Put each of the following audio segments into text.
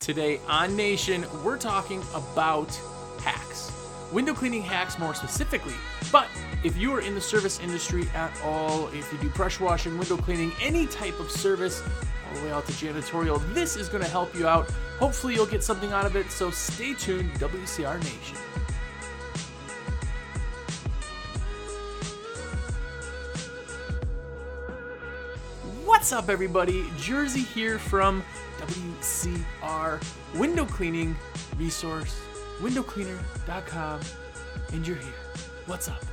Today on Nation, we're talking about hacks. Window cleaning hacks more specifically. But if you are in the service industry at all, if you do pressure washing, window cleaning, any type of service, all the way out to janitorial, this is going to help you out. Hopefully, you'll get something out of it. So stay tuned, WCR Nation. What's up, everybody? Jersey here from WCR Window Cleaning Resource, windowcleaner.com, and you're here. What's up?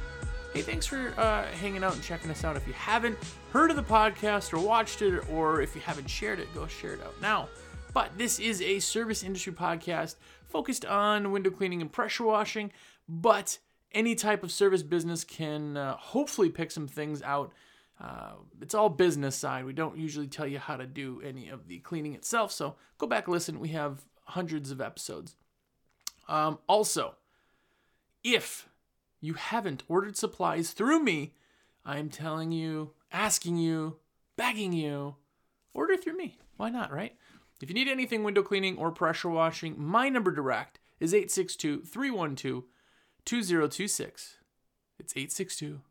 Hey, thanks for uh, hanging out and checking us out. If you haven't heard of the podcast or watched it, or if you haven't shared it, go share it out now. But this is a service industry podcast focused on window cleaning and pressure washing, but any type of service business can uh, hopefully pick some things out uh, it's all business side. We don't usually tell you how to do any of the cleaning itself. So go back listen. We have hundreds of episodes. Um, also, if you haven't ordered supplies through me, I'm telling you, asking you, begging you, order through me. Why not, right? If you need anything window cleaning or pressure washing, my number direct is 862 312 2026. It's 862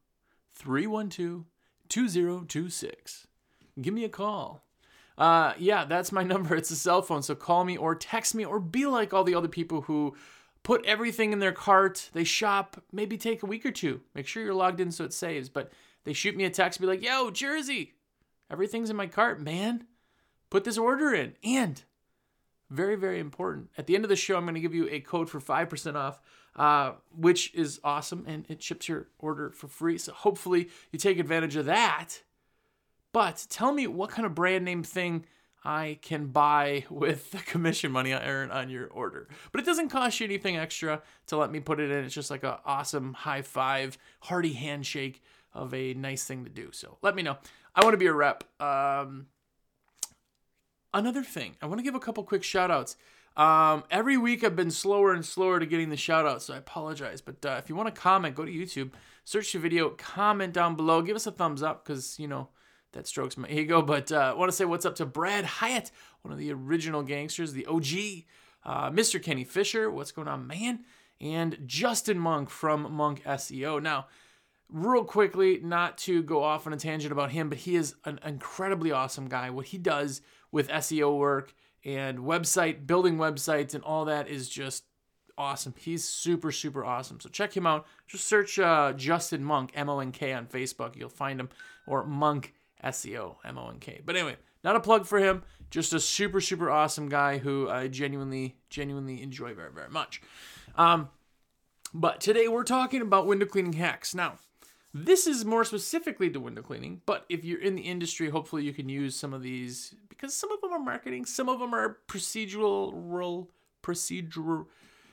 312 2026. Give me a call. Uh, yeah, that's my number. It's a cell phone. So call me or text me or be like all the other people who put everything in their cart. They shop, maybe take a week or two. Make sure you're logged in so it saves. But they shoot me a text, be like, yo, Jersey, everything's in my cart, man. Put this order in. And very, very important. At the end of the show, I'm going to give you a code for 5% off uh, which is awesome and it ships your order for free. So hopefully you take advantage of that. But tell me what kind of brand name thing I can buy with the commission money I earn on your order. But it doesn't cost you anything extra to let me put it in. It's just like an awesome high five, hearty handshake of a nice thing to do. So let me know. I want to be a rep. Um, another thing, I want to give a couple quick shout outs. Um, every week I've been slower and slower to getting the shout outs, so I apologize. But uh, if you want to comment, go to YouTube, search the video, comment down below, give us a thumbs up because, you know, that strokes my ego. But uh, I want to say what's up to Brad Hyatt, one of the original gangsters, the OG, uh, Mr. Kenny Fisher, what's going on, man? And Justin Monk from Monk SEO. Now, real quickly, not to go off on a tangent about him, but he is an incredibly awesome guy. What he does with SEO work and website building websites and all that is just awesome. He's super super awesome. So check him out. Just search uh, Justin Monk M O N K on Facebook. You'll find him or Monk SEO M O N K. But anyway, not a plug for him. Just a super super awesome guy who I genuinely genuinely enjoy very very much. Um, but today we're talking about window cleaning hacks. Now, this is more specifically to window cleaning, but if you're in the industry, hopefully you can use some of these because some of them are marketing, some of them are procedural, procedural,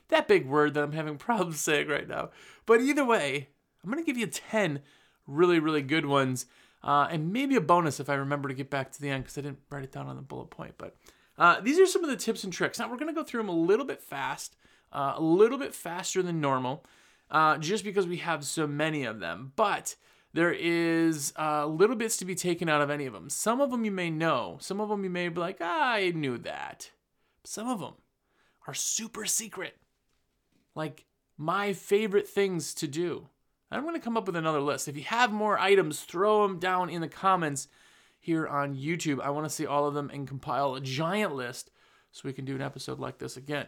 that big word that I'm having problems saying right now. But either way, I'm going to give you 10 really, really good ones. Uh, and maybe a bonus if I remember to get back to the end because I didn't write it down on the bullet point. But uh, these are some of the tips and tricks. Now, we're going to go through them a little bit fast, uh, a little bit faster than normal uh, just because we have so many of them. But there is uh, little bits to be taken out of any of them. Some of them you may know, some of them you may be like, ah, I knew that. Some of them are super secret. Like my favorite things to do. I'm going to come up with another list. If you have more items, throw them down in the comments here on YouTube. I want to see all of them and compile a giant list so we can do an episode like this again.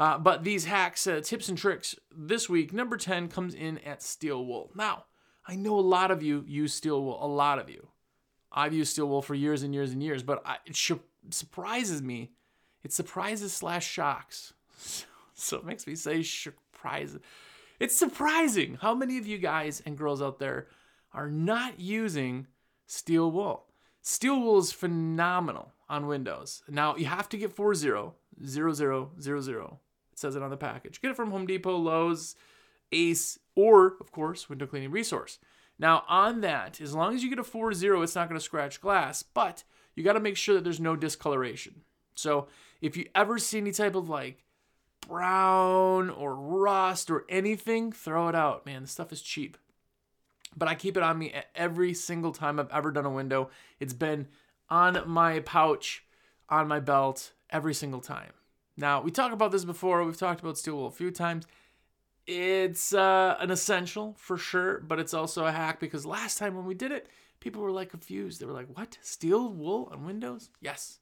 Uh, but these hacks, uh, tips, and tricks this week, number 10 comes in at steel wool. Now, I know a lot of you use steel wool, a lot of you. I've used steel wool for years and years and years, but I, it sh- surprises me. It surprises slash shocks. So, it makes me say surprise. It's surprising how many of you guys and girls out there are not using steel wool. Steel wool is phenomenal on Windows. Now you have to get 400000 says it on the package. Get it from Home Depot, Lowe's, Ace, or, of course, window cleaning resource. Now, on that, as long as you get a 4 0, it's not going to scratch glass, but you got to make sure that there's no discoloration. So, if you ever see any type of like brown or rust or anything, throw it out, man. The stuff is cheap. But I keep it on me every single time I've ever done a window. It's been on my pouch, on my belt, every single time Now, we talked about this before. We've talked about steel wool a few times. It's uh, an essential for sure, but it's also a hack because last time when we did it, people were like confused. They were like, what? Steel wool on windows? Yes.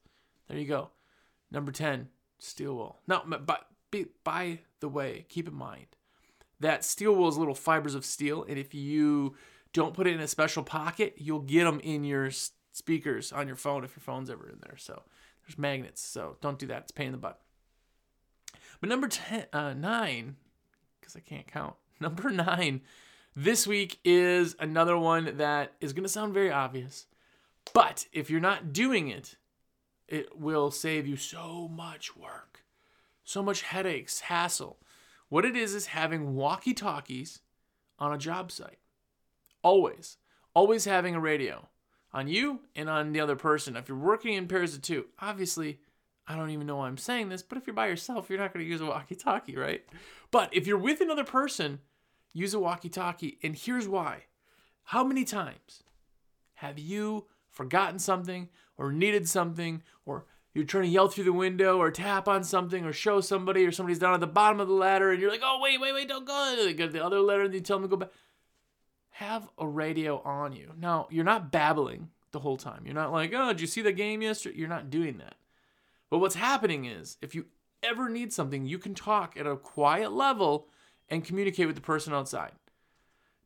There you go. Number 10, steel wool. Now, but by the way, keep in mind that steel wool is little fibers of steel, and if you don't put it in a special pocket, you'll get them in your speakers on your phone if your phone's ever in there. So there's magnets, so don't do that. It's pain in the butt. But number 10, uh, 9, because I can't count, number 9 this week is another one that is going to sound very obvious. But if you're not doing it, it will save you so much work, so much headaches, hassle. What it is is having walkie talkies on a job site. Always. Always having a radio on you and on the other person. If you're working in pairs of two, obviously, I don't even know why I'm saying this, but if you're by yourself, you're not going to use a walkie talkie, right? But if you're with another person, use a walkie talkie. And here's why. How many times have you forgotten something or needed something or you're trying to yell through the window or tap on something or show somebody or somebody's down at the bottom of the ladder and you're like, oh, wait, wait, wait, don't go. They get the other ladder and you tell them to go back. Have a radio on you. Now, you're not babbling the whole time. You're not like, oh, did you see the game yesterday? You're not doing that. But what's happening is if you ever need something, you can talk at a quiet level and communicate with the person outside.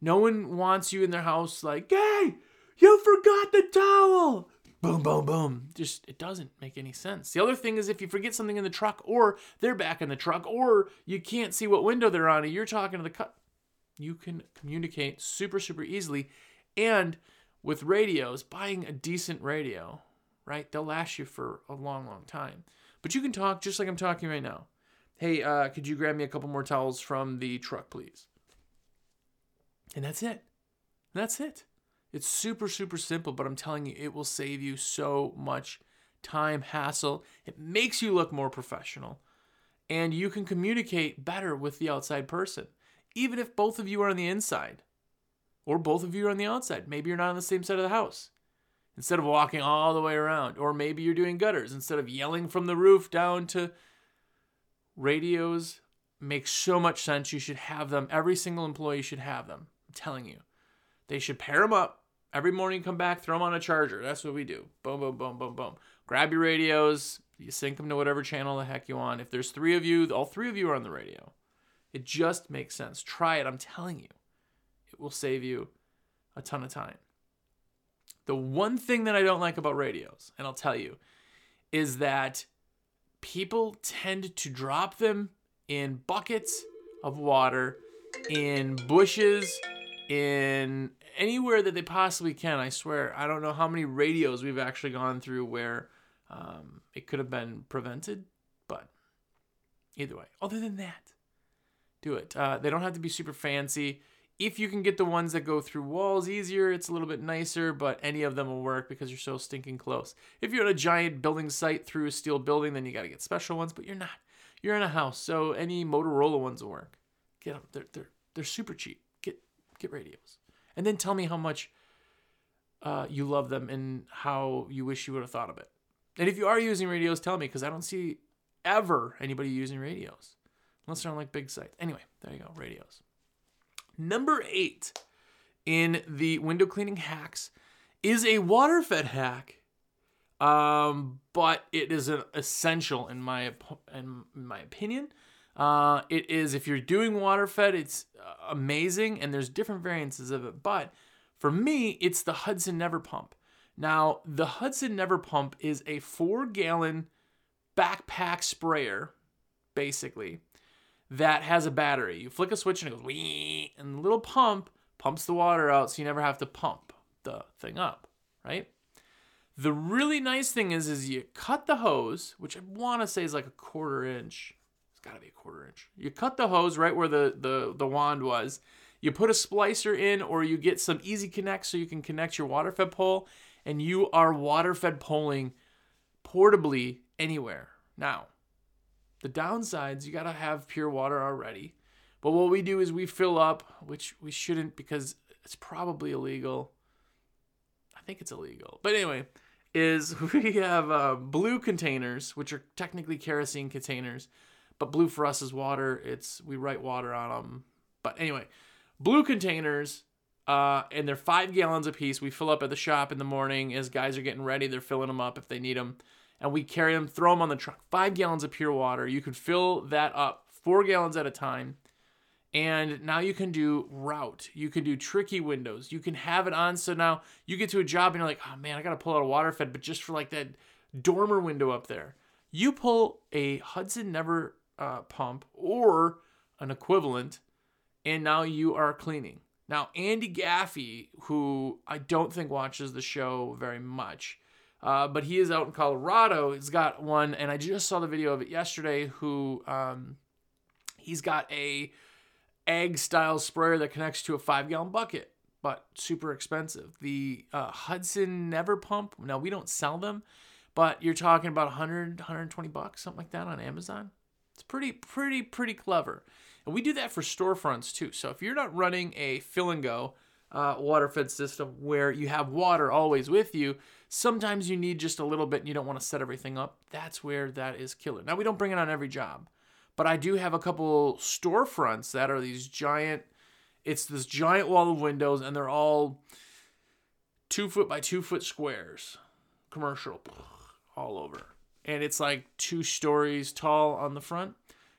No one wants you in their house like, hey, you forgot the towel. Boom, boom, boom. Just, it doesn't make any sense. The other thing is if you forget something in the truck or they're back in the truck or you can't see what window they're on and you're talking to the cut, you can communicate super, super easily. And with radios, buying a decent radio, right? They'll last you for a long, long time. But you can talk just like I'm talking right now. Hey, uh, could you grab me a couple more towels from the truck, please? And that's it. That's it. It's super, super simple, but I'm telling you, it will save you so much time, hassle. It makes you look more professional. And you can communicate better with the outside person, even if both of you are on the inside or both of you are on the outside. Maybe you're not on the same side of the house instead of walking all the way around. Or maybe you're doing gutters instead of yelling from the roof down to radios. Make so much sense. You should have them. Every single employee should have them. I'm telling you. They should pair them up. Every morning, come back, throw them on a charger. That's what we do. Boom, boom, boom, boom, boom. Grab your radios. You sync them to whatever channel the heck you want. If there's three of you, all three of you are on the radio. It just makes sense. Try it. I'm telling you it will save you a ton of time. The one thing that I don't like about radios, and I'll tell you, is that people tend to drop them in buckets of water, in bushes, in anywhere that they possibly can. I swear, I don't know how many radios we've actually gone through where um, it could have been prevented, but either way, other than that, do it. Uh, they don't have to be super fancy. If you can get the ones that go through walls easier, it's a little bit nicer, but any of them will work because you're so stinking close. If you're at a giant building site through a steel building, then you got to get special ones, but you're not. You're in a house, so any Motorola ones will work. Get them. They're, they're, they're super cheap. Get, get radios. And then tell me how much uh, you love them and how you wish you would have thought of it. And if you are using radios, tell me because I don't see ever anybody using radios unless they're on like big sites. Anyway, there you go, radios. Number eight in the window cleaning hacks is a water fed hack. Um, but it is an essential in my in my opinion. Uh, it is if you're doing water fed, it's uh, amazing, and there's different variances of it. But for me, it's the Hudson Never Pump. Now, the Hudson Never Pump is a four gallon backpack sprayer, basically, that has a battery. You flick a switch and it goes wee, and the little pump pumps the water out so you never have to pump the thing up, right? The really nice thing is, is you cut the hose, which I want to say is like a quarter inch. It's got to be a quarter inch. You cut the hose right where the, the, the wand was. You put a splicer in, or you get some easy connect so you can connect your water fed pole, and you are water fed polling portably anywhere. Now, the downsides, you got to have pure water already. But what we do is we fill up, which we shouldn't because it's probably illegal. I think it's illegal. But anyway, is we have uh, blue containers, which are technically kerosene containers, but blue for us is water. It's we write water on them. But anyway, blue containers, uh, and they're five gallons a piece. We fill up at the shop in the morning as guys are getting ready. They're filling them up if they need them, and we carry them, throw them on the truck. Five gallons of pure water. You can fill that up four gallons at a time. And now you can do route. You can do tricky windows. You can have it on. So now you get to a job and you're like, oh man, I got to pull out a water fed, but just for like that dormer window up there. You pull a Hudson Never uh, pump or an equivalent, and now you are cleaning. Now, Andy Gaffey, who I don't think watches the show very much, uh, but he is out in Colorado, He's got one, and I just saw the video of it yesterday. Who um, he's got a egg style sprayer that connects to a five gallon bucket, but super expensive. The uh, Hudson Never Pump. Now we don't sell them, but you're talking about 100, 120 bucks, something like that on Amazon. It's pretty, pretty, pretty clever. And we do that for storefronts too. So if you're not running a fill and go uh, water fed system where you have water always with you, sometimes you need just a little bit and you don't want to set everything up. That's where that is killer. Now we don't bring it on every job. But I do have a couple storefronts that are these giant, it's this giant wall of windows, and they're all two foot by two foot squares, commercial, all over. And it's like two stories tall on the front.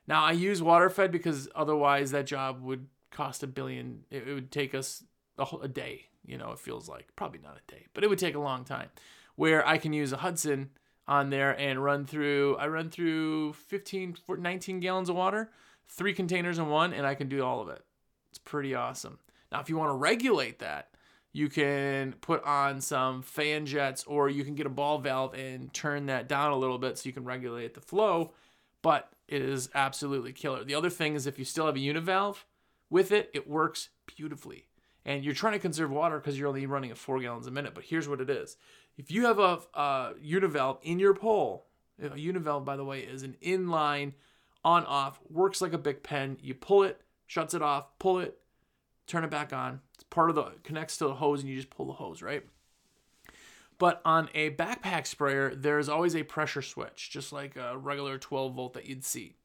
Now I use water fed because otherwise that job would cost a billion. It would take us a, whole, a day. You know, it feels like probably not a day, but it would take a long time. Where I can use a Hudson on there and run through I run through 15 19 gallons of water, three containers in one and I can do all of it. It's pretty awesome. Now if you want to regulate that, you can put on some fan jets or you can get a ball valve and turn that down a little bit so you can regulate the flow, but it is absolutely killer. The other thing is if you still have a univalve with it, it works beautifully. And you're trying to conserve water because you're only running at four gallons a minute. But here's what it is if you have a, a univalve in your pole, a univalve, by the way, is an inline on off, works like a big pen. You pull it, shuts it off, pull it, turn it back on. It's part of the connects to the hose, and you just pull the hose, right? But on a backpack sprayer, there's always a pressure switch, just like a regular 12 volt that you'd see.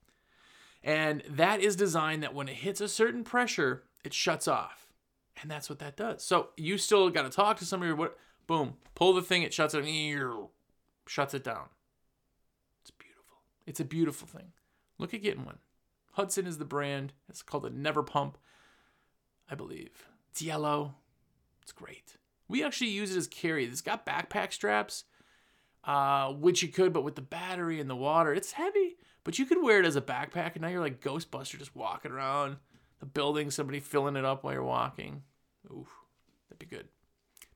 And that is designed that when it hits a certain pressure, it shuts off. And that's what that does. So you still got to talk to somebody. What Boom. Pull the thing, it shuts it, shuts it down. It's beautiful. It's a beautiful thing. Look at getting one. Hudson is the brand. It's called the Never Pump, I believe. It's yellow. It's great. We actually use it as carry. It's got backpack straps, uh, which you could, but with the battery and the water, it's heavy. But you could wear it as a backpack, and now you're like Ghostbuster, just walking around the building, somebody filling it up while you're walking. Oof, that'd be good.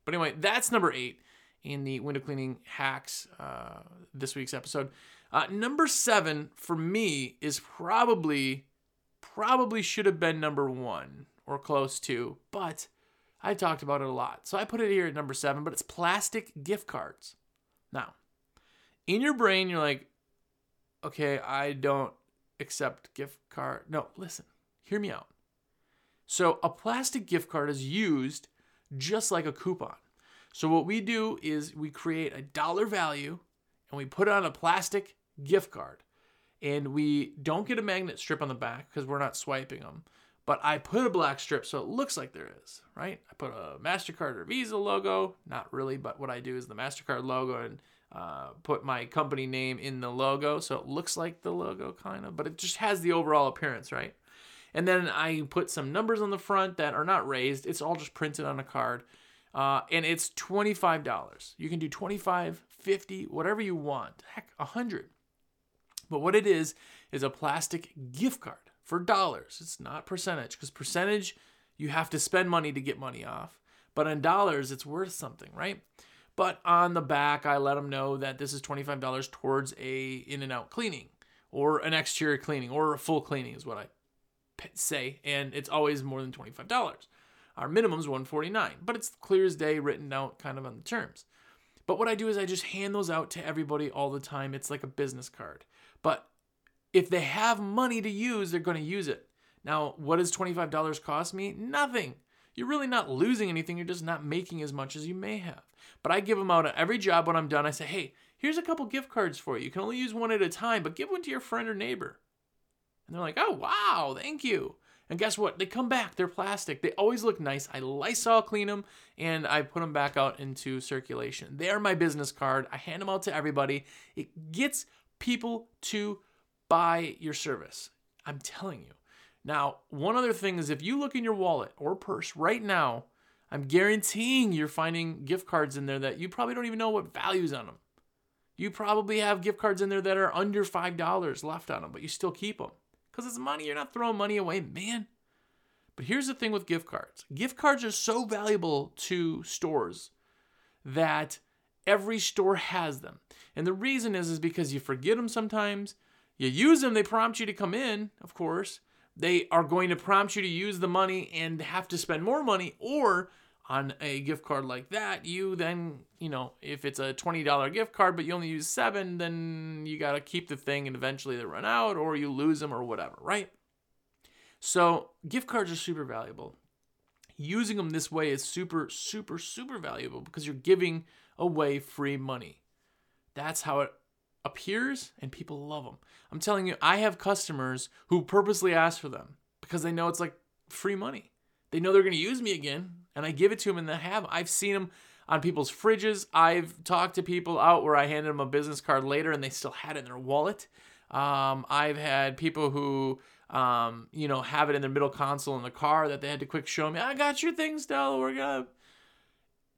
But anyway, that's number eight in the window cleaning hacks uh, this week's episode. Uh, number seven for me is probably probably should have been number one or close to, but I talked about it a lot, so I put it here at number seven. But it's plastic gift cards. Now, in your brain, you're like, okay, I don't accept gift card. No, listen, hear me out. So a plastic gift card is used just like a coupon. So what we do is we create a dollar value and we put it on a plastic gift card. And we don't get a magnet strip on the back because we're not swiping them. But I put a black strip so it looks like there is, right? I put a MasterCard or Visa logo. Not really, but what I do is the MasterCard logo and uh, put my company name in the logo so it looks like the logo kind of, but it just has the overall appearance, right? And then I put some numbers on the front that are not raised. It's all just printed on a card. Uh, and it's $25. You can do 25, 50, whatever you want. Heck, 100. But what it is is a plastic gift card for dollars. It's not percentage because percentage you have to spend money to get money off. But in dollars it's worth something, right? But on the back I let them know that this is $25 towards a in and out cleaning or an exterior cleaning or a full cleaning is what I say, and it's always more than $25. Our minimum is 149 but it's clear as day written out kind of on the terms. But what I do is I just hand those out to everybody all the time. It's like a business card. But if they have money to use, they're going to use it. Now, what does $25 cost me? Nothing. you're really not losing anything. You're just not making as much as you may have. But I give them out at every job when I'm done. I say, hey, here's a couple gift cards for you. You can only use one at a time, but give one to your friend or neighbor. And they're like, oh, wow, thank you. And guess what? They come back. They're plastic. They always look nice. I Lysol clean them and I put them back out into circulation. They are my business card. I hand them out to everybody. It gets people to buy your service. I'm telling you. Now, one other thing is if you look in your wallet or purse right now, I'm guaranteeing you're finding gift cards in there that you probably don't even know what value's on them. You probably have gift cards in there that are under $5 left on them, but you still keep them because it's money. You're not throwing money away, man. But here's the thing with gift cards gift cards are so valuable to stores that every store has them. And the reason is, is because you forget them sometimes. You use them, they prompt you to come in, of course. They are going to prompt you to use the money and have to spend more money, or on a gift card like that, you then, you know, if it's a $20 gift card, but you only use seven, then you got to keep the thing and eventually they run out or you lose them or whatever, right? So, gift cards are super valuable. Using them this way is super, super, super valuable because you're giving away free money. That's how it appears, and people love them. I'm telling you, I have customers who purposely ask for them because they know it's like free money. They know they're going to use me again, and I give it to them and they have. I've seen them on people's fridges. I've talked to people out where I handed them a business card later and they still had it in their wallet. Um, I've had people who, um, you know, have it in their middle console in the car that they had to quick show me. I got your things, Stella. We're gonna.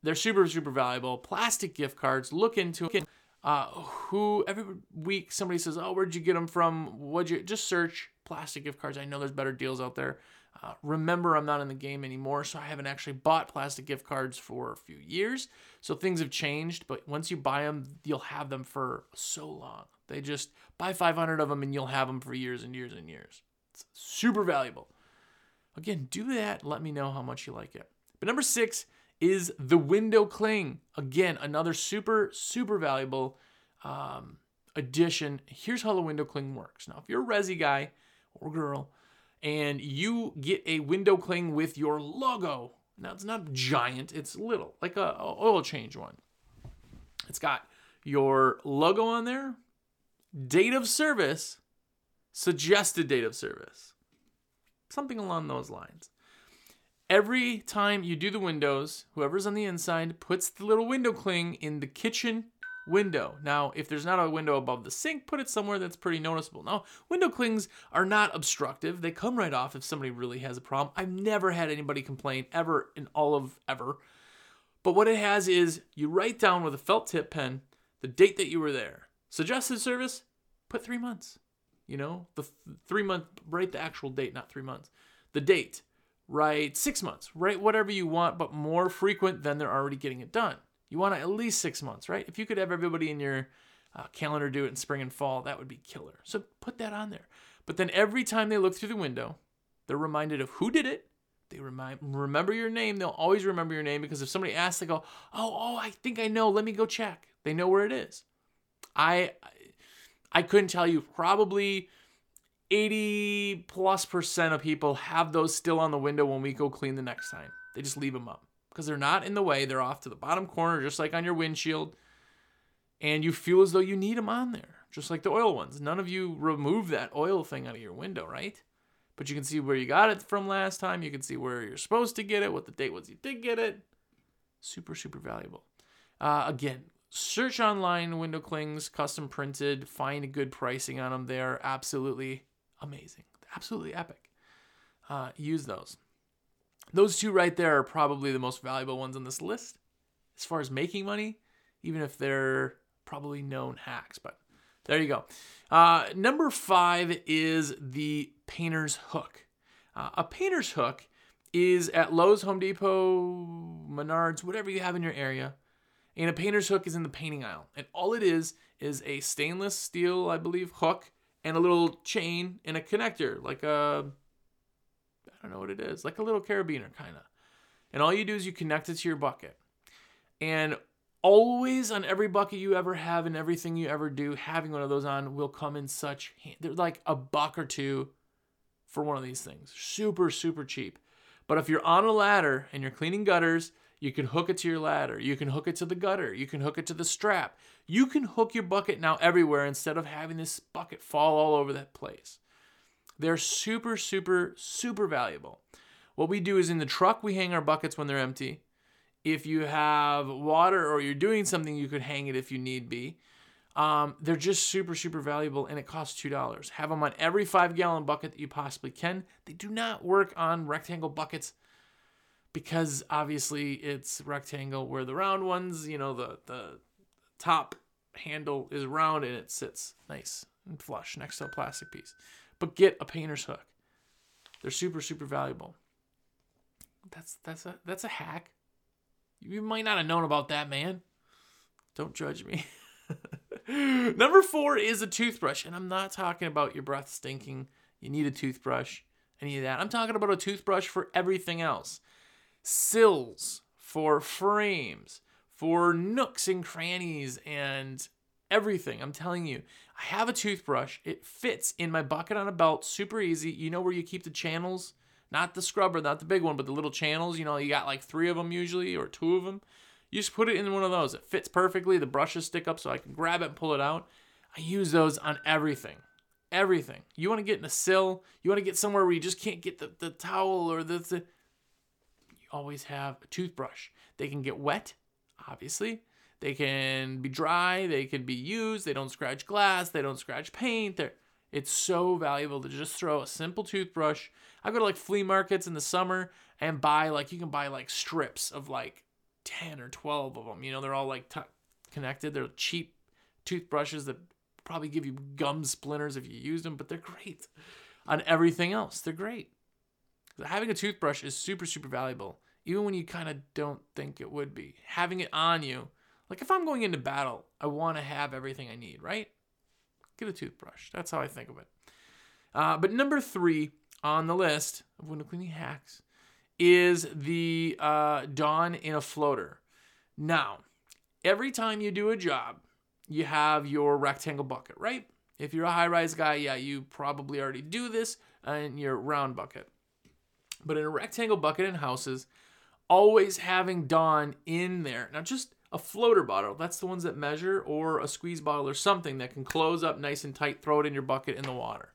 They're super super valuable. Plastic gift cards. Look into it. Uh, who every week somebody says, "Oh, where'd you get them from? What'd you?" Just search plastic gift cards. I know there's better deals out there. Remember, I'm not in the game anymore, so I haven't actually bought plastic gift cards for a few years. So things have changed, but once you buy them, you'll have them for so long. They just buy 500 of them and you'll have them for years and years and years. It's super valuable. Again, do that. Let me know how much you like it. But number six is the window cling. Again, another super, super valuable um, addition. Here's how the window cling works. Now, if you're a resi guy or girl, and you get a window cling with your logo. Now it's not giant, it's little, like a, a oil change one. It's got your logo on there, date of service, suggested date of service, something along those lines. Every time you do the windows, whoever's on the inside puts the little window cling in the kitchen window. Now, if there's not a window above the sink, put it somewhere that's pretty noticeable. Now, window clings are not obstructive. They come right off if somebody really has a problem. I've never had anybody complain ever in all of ever. But what it has is you write down with a felt tip pen the date that you were there. Suggested service, put three months. You know, the th- three month, write the actual date, not three months. The date, write six months, write whatever you want, but more frequent than they're already getting it done. You want at least six months, right? If you could have everybody in your uh, calendar do it in spring and fall, that would be killer. So put that on there. But then every time they look through the window, they're reminded of who did it. They remind remember your name. They'll always remember your name because if somebody asks, they go, "Oh, oh, I think I know. Let me go check." They know where it is. I I couldn't tell you. Probably 80 plus percent of people have those still on the window when we go clean the next time. They just leave them up because they're not in the way. They're off to the bottom corner, just like on your windshield. And you feel as though you need them on there, just like the oil ones. None of you remove that oil thing out of your window, right? But you can see where you got it from last time. You can see where you're supposed to get it, what the date was you did get it. Super, super valuable. Uh, again, search online window clings, custom printed, find good pricing on them. They're absolutely amazing, absolutely epic. Uh, use those. Those two right there are probably the most valuable ones on this list as far as making money, even if they're probably known hacks. But there you go. Uh, number five is the painter's hook. Uh, a painter's hook is at Lowe's, Home Depot, Menards, whatever you have in your area. And a painter's hook is in the painting aisle. And all it is is a stainless steel, I believe, hook and a little chain and a connector, like a don't know what it is, like a little carabiner kind of. And all you do is you connect it to your bucket. And always on every bucket you ever have and everything you ever do, having one of those on will come in such. They're like a buck or two for one of these things. Super, super cheap. But if you're on a ladder and you're cleaning gutters, you can hook it to your ladder. You can hook it to the gutter. You can hook it to the strap. You can hook your bucket now everywhere instead of having this bucket fall all over that place. They're super, super, super valuable. What we do is in the truck, we hang our buckets when they're empty. If you have water or you're doing something, you could hang it if you need be. Um, they're just super, super valuable and it costs $2. Have them on every five gallon bucket that you possibly can. They do not work on rectangle buckets because obviously it's rectangle where the round ones, you know, the, the top handle is round and it sits nice and flush next to a plastic piece. But get a painter's hook. They're super, super valuable. That's that's a that's a hack. You might not have known about that, man. Don't judge me. Number four is a toothbrush, and I'm not talking about your breath stinking. You need a toothbrush, any of that. I'm talking about a toothbrush for everything else sills, for frames, for nooks and crannies, and everything. I'm telling you, I have a toothbrush. It fits in my bucket on a belt, super easy. You know where you keep the channels? Not the scrubber, not the big one, but the little channels. You know, you got like three of them usually, or two of them. You just put it in one of those. It fits perfectly. The brushes stick up so I can grab it and pull it out. I use those on everything. Everything. You want to get in a sill, you want to get somewhere where you just can't get the, the towel or the, the. You always have a toothbrush. They can get wet, obviously. They can be dry. They can be used. They don't scratch glass. They don't scratch paint. They're, it's so valuable to just throw a simple toothbrush. I go to like flea markets in the summer and buy like you can buy like strips of like 10 or 12 of them. You know, they're all like t- connected. They're cheap toothbrushes that probably give you gum splinters if you use them, but they're great. On everything else, they're great. Having a toothbrush is super, super valuable, even when you kind of don't think it would be. Having it on you, like if I'm going into battle, I want to have everything I need, right? Get a toothbrush. That's how I think of it. Uh, but number three on the list of window cleaning hacks is the uh, Dawn in a floater. Now, every time you do a job, you have your rectangle bucket, right? If you're a high rise guy, yeah, you probably already do this in your round bucket. But in a rectangle bucket in houses, always having Dawn in there. Now, just a floater bottle, that's the ones that measure, or a squeeze bottle or something that can close up nice and tight, throw it in your bucket in the water.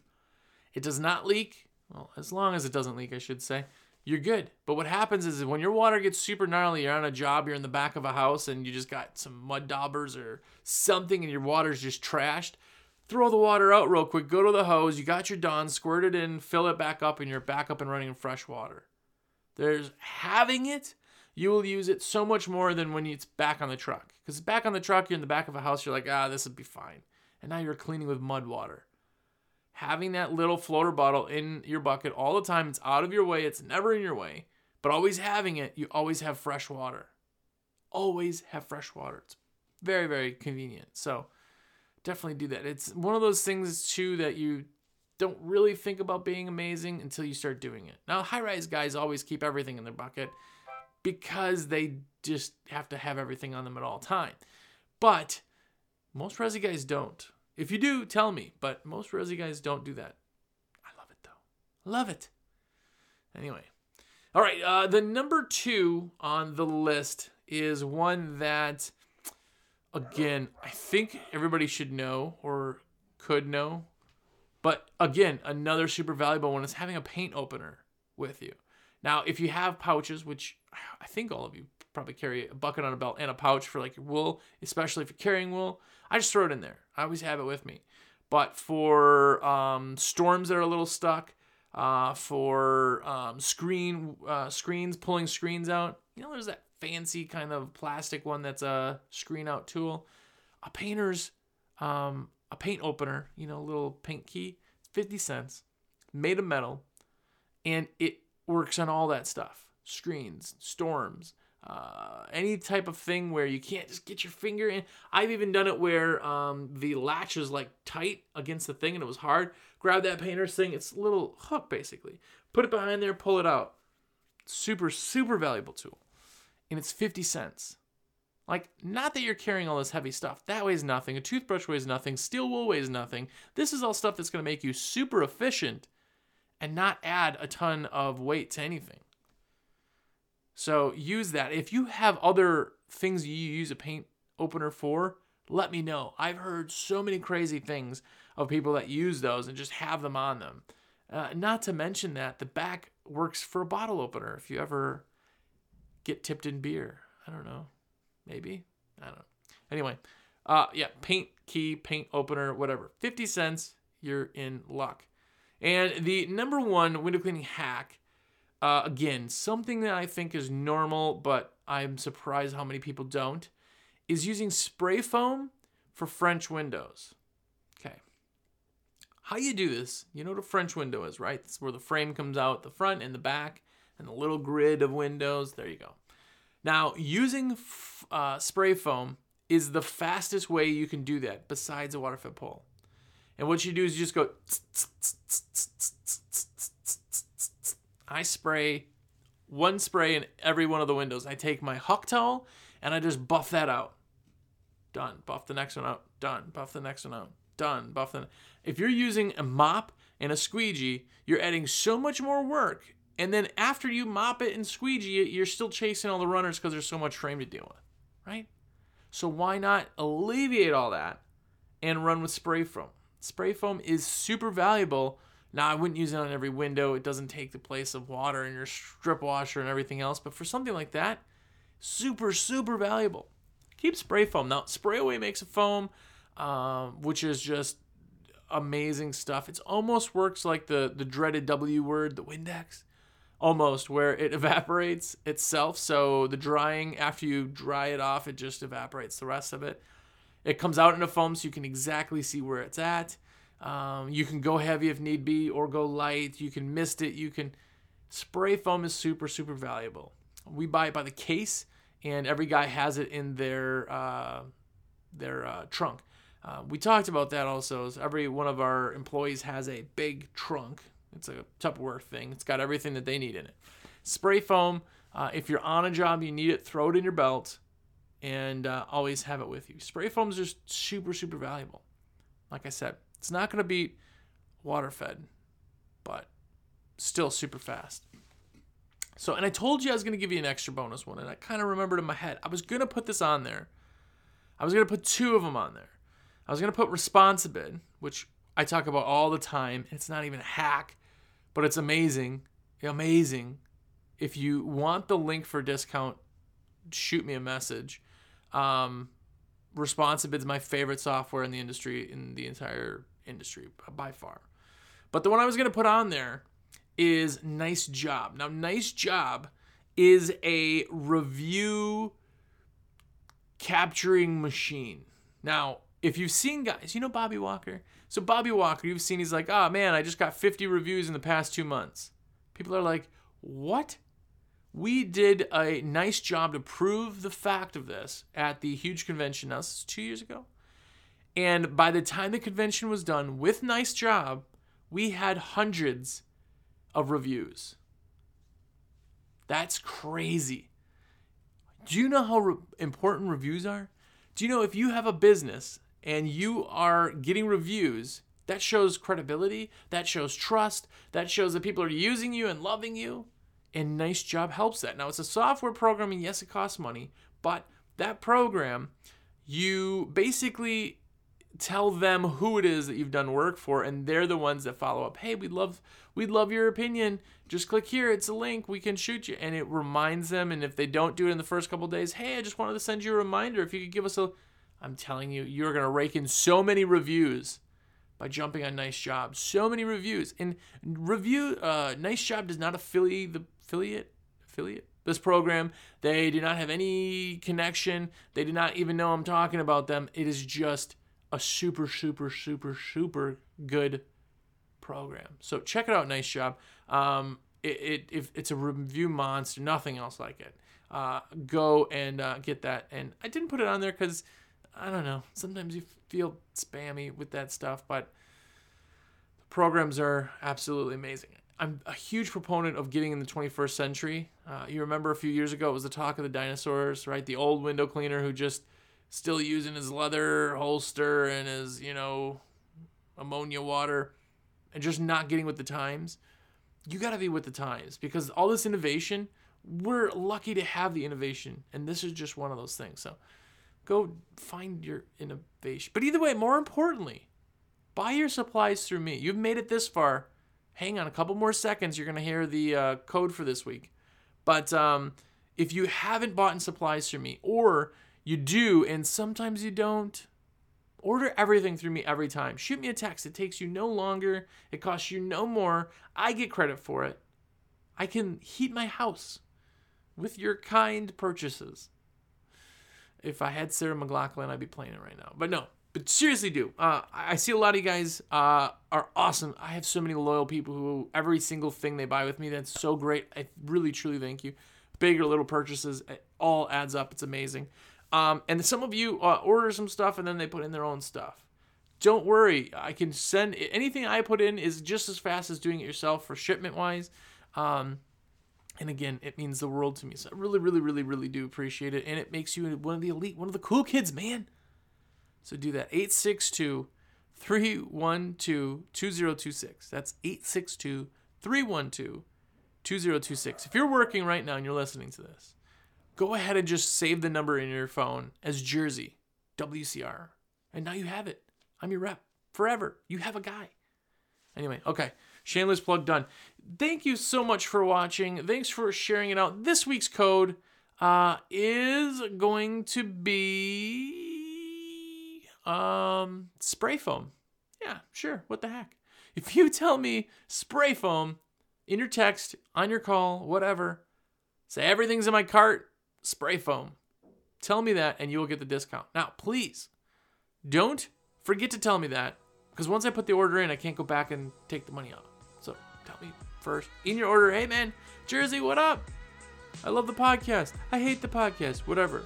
It does not leak, well, as long as it doesn't leak, I should say you're good. But what happens is when your water gets super gnarly, you're on a job, you're in the back of a house, and you just got some mud daubers or something, and your water's just trashed. Throw the water out real quick. Go to the hose. You got your Dawn. Squirt it in. Fill it back up, and you're back up and running in fresh water. There's having it. You will use it so much more than when it's back on the truck. Because back on the truck, you're in the back of a house. You're like, ah, this would be fine. And now you're cleaning with mud water having that little floater bottle in your bucket all the time. It's out of your way, it's never in your way. But always having it, you always have fresh water. Always have fresh water. It's very, very convenient. So definitely do that. It's one of those things, too, that you don't really think about being amazing until you start doing it. Now, high rise guys always keep everything in their bucket because they just have to have everything on them at all time. But most resi guys don't. If you do, tell me. But most resi guys don't do that. I love it though. Love it. Anyway. All right. Uh, the number two on the list is one that, again, I think everybody should know or could know. But again, another super valuable one is having a paint opener with you. Now, if you have pouches, which I think all of you probably carry a bucket on a belt and a pouch for like wool, especially if you're carrying wool. I just throw it in there. I always have it with me. But for um, storms that are a little stuck, uh, for um, screen uh, screens pulling screens out, you know, there's that fancy kind of plastic one that's a screen out tool. A painter's um, a paint opener, you know, a little paint key, 50 cents, made of metal, and it works on all that stuff screens, storms, uh, any type of thing where you can't just get your finger in. I've even done it where um, the latch is like tight against the thing and it was hard. Grab that painter's thing. It's a little hook basically. Put it behind there, pull it out. Super, super valuable tool. And it's 50 cents. Like, not that you're carrying all this heavy stuff. That weighs nothing. A toothbrush weighs nothing. Steel wool weighs nothing. This is all stuff that's going to make you super efficient and not add a ton of weight to anything. So use that. If you have other things you use a paint opener for, let me know. I've heard so many crazy things of people that use those and just have them on them. Uh, not to mention that the back works for a bottle opener if you ever get tipped in beer. I don't know. Maybe. I don't know. Anyway, uh, yeah, paint key, paint opener, whatever. 50 cents, you're in luck. And the number one window cleaning hack, uh, again, something that I think is normal, but I'm surprised how many people don't, is using spray foam for French windows. Okay. How you do this, you know what a French window is, right? It's where the frame comes out the front and the back and the little grid of windows. There you go. Now, using uh, spray foam is the fastest way you can do that besides a water fed pole. And what you do is you just go. I spray one spray in every one of the windows. I take my huck towel and I just buff that out. Done. Buff the next one out. Done. Buff the next one out. Done. Buff the. If you're using a mop and a squeegee, you're adding so much more work. And then after you mop it and squeegee it, you're still chasing all the runners because there's so much frame to deal with, right? So why not alleviate all that and run with spray foam? Spray foam is super valuable. Now, I wouldn't use it on every window. It doesn't take the place of water in your strip washer and everything else. But for something like that, super, super valuable. Keep spray foam. Now, Spray Away makes a foam, um, which is just amazing stuff. It almost works like the, the dreaded W word, the Windex almost where it evaporates itself. So the drying, after you dry it off, it just evaporates the rest of it. It comes out in a foam so you can exactly see where it's at. Um, you can go heavy if need be or go light. You can mist it. You can. Spray foam is super, super valuable. We buy it by the case, and every guy has it in their uh, their uh, trunk. Uh, we talked about that also. Every one of our employees has a big trunk it's a Tupperware thing. It's got everything that they need in it. Spray foam. Uh, if you're on a job, you need it. Throw it in your belt, and uh, always have it with you. Spray foam is just super, super valuable. Like I said, it's not going to beat water fed, but still super fast. So, and I told you I was going to give you an extra bonus one, and I kind of remembered in my head. I was going to put this on there. I was going to put two of them on there. I was going to put Responsibid, which I talk about all the time. It's not even a hack, but it's amazing. Amazing. If you want the link for discount, shoot me a message. Um, is my favorite software in the industry, in the entire industry by far. But the one I was going to put on there is Nice Job. Now, Nice Job is a review capturing machine. Now, if you've seen guys, you know Bobby Walker? So Bobby Walker, you've seen he's like, oh man, I just got 50 reviews in the past two months. People are like, what? We did a nice job to prove the fact of this at the huge convention. Now, this is two years ago. And by the time the convention was done with Nice Job, we had hundreds of reviews. That's crazy. Do you know how re- important reviews are? Do you know if you have a business and you are getting reviews, that shows credibility, that shows trust, that shows that people are using you and loving you. And Nice Job helps that. Now, it's a software program, and yes, it costs money, but that program, you basically tell them who it is that you've done work for and they're the ones that follow up hey we'd love we'd love your opinion just click here it's a link we can shoot you and it reminds them and if they don't do it in the first couple days hey i just wanted to send you a reminder if you could give us a I'm telling you, you're going to rake in so many reviews by jumping on Nice Job. So many reviews. And review, uh, Nice Job does not affiliate the affiliate affiliate this program. They do not have any connection. They do not even know I'm talking about them. It is just a super, super, super, super good program. So check it out. Nice job. Um, it, it it's a review monster, nothing else like it. Uh, go and uh, get that. And I didn't put it on there because I don't know. Sometimes you feel spammy with that stuff, but the programs are absolutely amazing. I'm a huge proponent of getting in the 21st century. Uh, you remember a few years ago, it was the talk of the dinosaurs, right? The old window cleaner who just still using his leather holster and his, you know, ammonia water and just not getting with the times. You got to be with the times because all this innovation, we're lucky to have the innovation, and this is just one of those things. So go find your innovation. But either way, more importantly, buy your supplies through me. You've made it this far. Hang on a couple more seconds. You're going to hear the uh, code for this week. But um, if you haven't bought in supplies through me, or you do and sometimes you don't, order everything through me every time. Shoot me a text. It takes you no longer, it costs you no more. I get credit for it. I can heat my house with your kind purchases. If I had Sarah McLachlan, I'd be playing it right now. But no, but seriously, do. Uh, I see a lot of you guys uh, are awesome. I have so many loyal people who every single thing they buy with me, that's so great. I really, truly thank you. Big or little purchases, it all adds up. It's amazing. Um, and some of you uh, order some stuff and then they put in their own stuff. Don't worry, I can send anything I put in is just as fast as doing it yourself for shipment wise. Um, and again, it means the world to me. So I really, really, really, really do appreciate it. And it makes you one of the elite, one of the cool kids, man. So do that. 862 312 2026. That's 862 312 2026. If you're working right now and you're listening to this, go ahead and just save the number in your phone as Jersey WCR. And now you have it. I'm your rep forever. You have a guy. Anyway, okay. Shameless plug done. Thank you so much for watching. Thanks for sharing it out. This week's code uh, is going to be um, spray foam. Yeah, sure. What the heck? If you tell me spray foam in your text, on your call, whatever, say everything's in my cart, spray foam. Tell me that and you will get the discount. Now, please don't forget to tell me that because once I put the order in, I can't go back and take the money out. So tell me first in your order, hey man, Jersey, what up? I love the podcast. I hate the podcast. Whatever.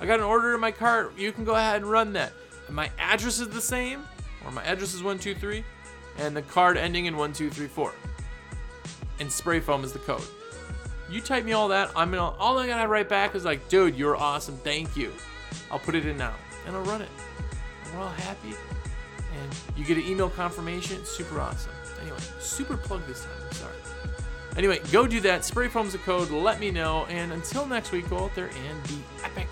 I got an order in my cart. You can go ahead and run that. And my address is the same, or my address is 123, and the card ending in 1234. And spray foam is the code. You type me all that. I'm gonna all I gotta write back is like, dude, you're awesome. Thank you. I'll put it in now, and I'll run it. And we're all happy, and you get an email confirmation. Super awesome. Anyway, super plug this time. I'm sorry. Anyway, go do that. Spray foam's the code. Let me know. And until next week, go out there and be epic.